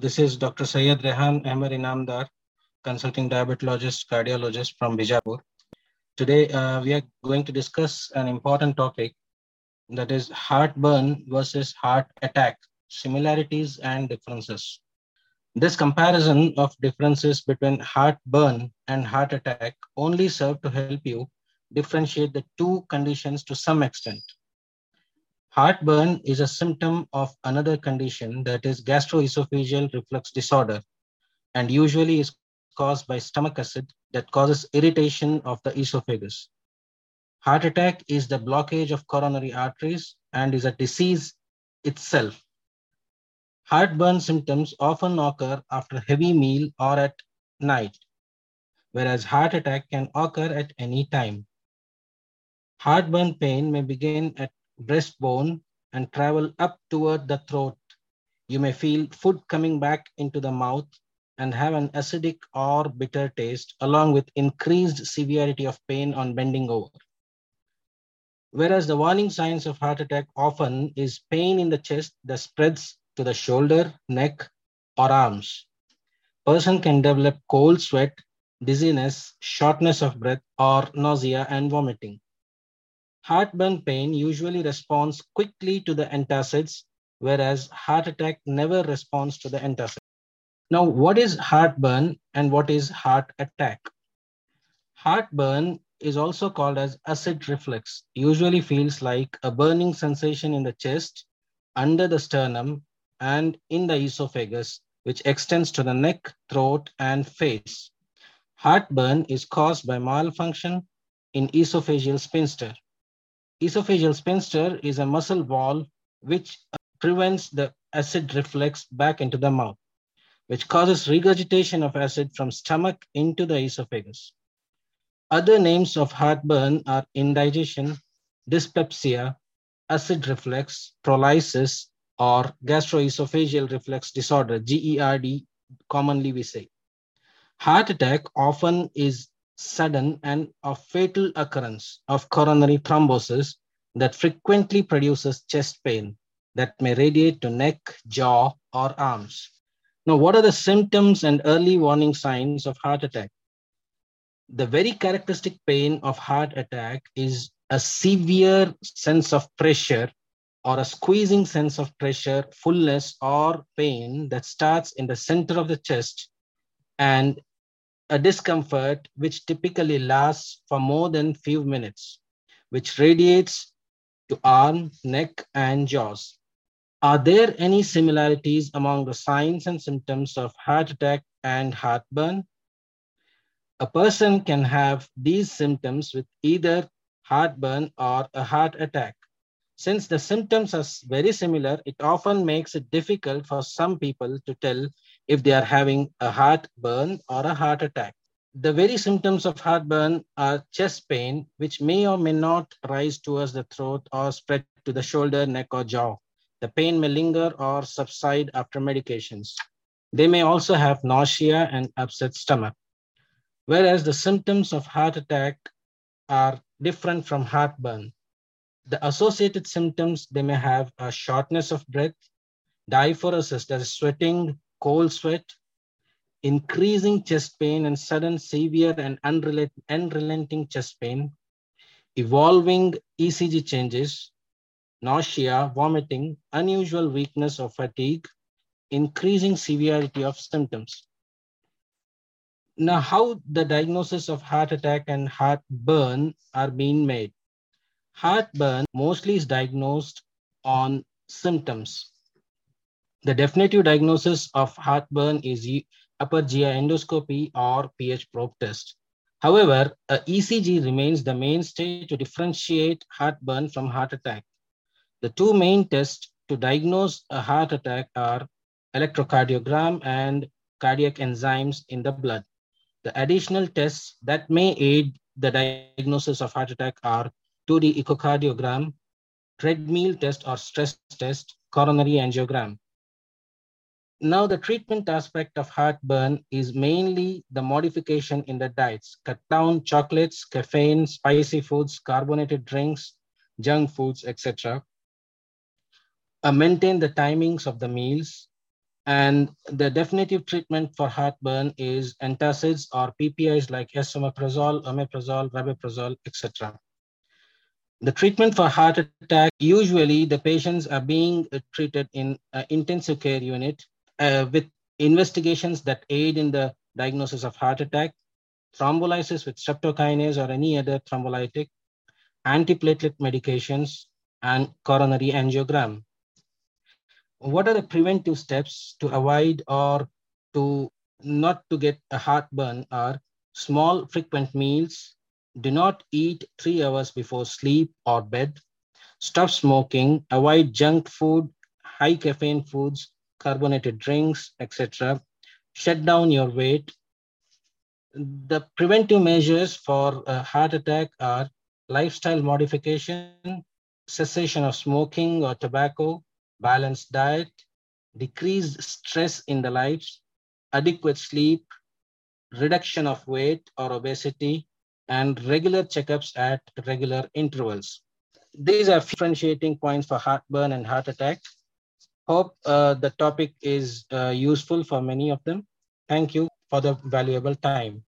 This is Dr. Syed Rehan Ahmed Inamdar, consulting diabetologist, cardiologist from Bijapur. Today, uh, we are going to discuss an important topic that is heartburn versus heart attack, similarities and differences. This comparison of differences between heartburn and heart attack only serve to help you differentiate the two conditions to some extent. Heartburn is a symptom of another condition that is gastroesophageal reflux disorder and usually is caused by stomach acid that causes irritation of the esophagus. Heart attack is the blockage of coronary arteries and is a disease itself. Heartburn symptoms often occur after heavy meal or at night, whereas heart attack can occur at any time. Heartburn pain may begin at breastbone and travel up toward the throat. You may feel food coming back into the mouth and have an acidic or bitter taste, along with increased severity of pain on bending over. Whereas the warning signs of heart attack often is pain in the chest that spreads to the shoulder, neck, or arms. Person can develop cold sweat, dizziness, shortness of breath, or nausea and vomiting. Heartburn pain usually responds quickly to the antacids, whereas heart attack never responds to the antacids. Now, what is heartburn and what is heart attack? Heartburn is also called as acid reflux, usually feels like a burning sensation in the chest, under the sternum, and in the esophagus, which extends to the neck, throat, and face. Heartburn is caused by malfunction in esophageal sphincter. Esophageal sphincter is a muscle wall which prevents the acid reflux back into the mouth, which causes regurgitation of acid from stomach into the esophagus. Other names of heartburn are indigestion, dyspepsia, acid reflux, pyrosis, or gastroesophageal reflux disorder, GERD, commonly we say. Heart attack often is sudden and of fatal occurrence of coronary thrombosis that frequently produces chest pain that may radiate to neck, jaw, or arms. Now, what are the symptoms and early warning signs of heart attack? The very characteristic pain of heart attack is a severe sense of pressure or a squeezing sense of pressure, fullness, or pain that starts in the center of the chest and a discomfort which typically lasts for more than few minutes, which radiates to arm, neck, and jaws. Are there any similarities among the signs and symptoms of heart attack and heartburn? A person can have these symptoms with either heartburn or a heart attack. Since the symptoms are very similar, it often makes it difficult for some people to tell if they are having a heartburn or a heart attack. The very symptoms of heartburn are chest pain, which may or may not rise towards the throat or spread to the shoulder, neck, or jaw. The pain may linger or subside after medications. They may also have nausea and upset stomach. Whereas the symptoms of heart attack are different from heartburn. The associated symptoms they may have are shortness of breath, diaphoresis, that is sweating, cold sweat, increasing chest pain and sudden severe and unrelenting chest pain, evolving ECG changes, nausea, vomiting, unusual weakness or fatigue, increasing severity of symptoms. Now, how the diagnosis of heart attack and heartburn are being made. Heartburn mostly is diagnosed on symptoms. The definitive diagnosis of heartburn is upper GI endoscopy or pH probe test. However, a ECG remains the mainstay to differentiate heartburn from heart attack. The two main tests to diagnose a heart attack are electrocardiogram and cardiac enzymes in the blood. The additional tests that may aid the diagnosis of heart attack are 2D echocardiogram, treadmill test or stress test, coronary angiogram. Now, the treatment aspect of heartburn is mainly the modification in the diets. Cut down chocolates, caffeine, spicy foods, carbonated drinks, junk foods, etc. Uh, maintain the timings of the meals And the definitive treatment for heartburn is antacids or PPIs like esomeprazole, omeprazole, rabeprazole, etc. The treatment for heart attack, usually the patients are being treated in intensive care unit uh, with investigations that aid in the diagnosis of heart attack, thrombolysis with streptokinase or any other thrombolytic, antiplatelet medications, and coronary angiogram. What are the preventive steps to avoid or to not to get a heartburn are small frequent meals do not eat three hours before sleep or bed stop smoking avoid junk food high caffeine foods carbonated drinks etc shut down your weight the preventive measures for heart attack are lifestyle modification cessation of smoking or tobacco balanced diet, decreased stress in the lives, adequate sleep, reduction of weight or obesity, and regular checkups at regular intervals. These are differentiating points for heartburn and heart attack. Hope uh, the topic is uh, useful for many of them. Thank you for the valuable time.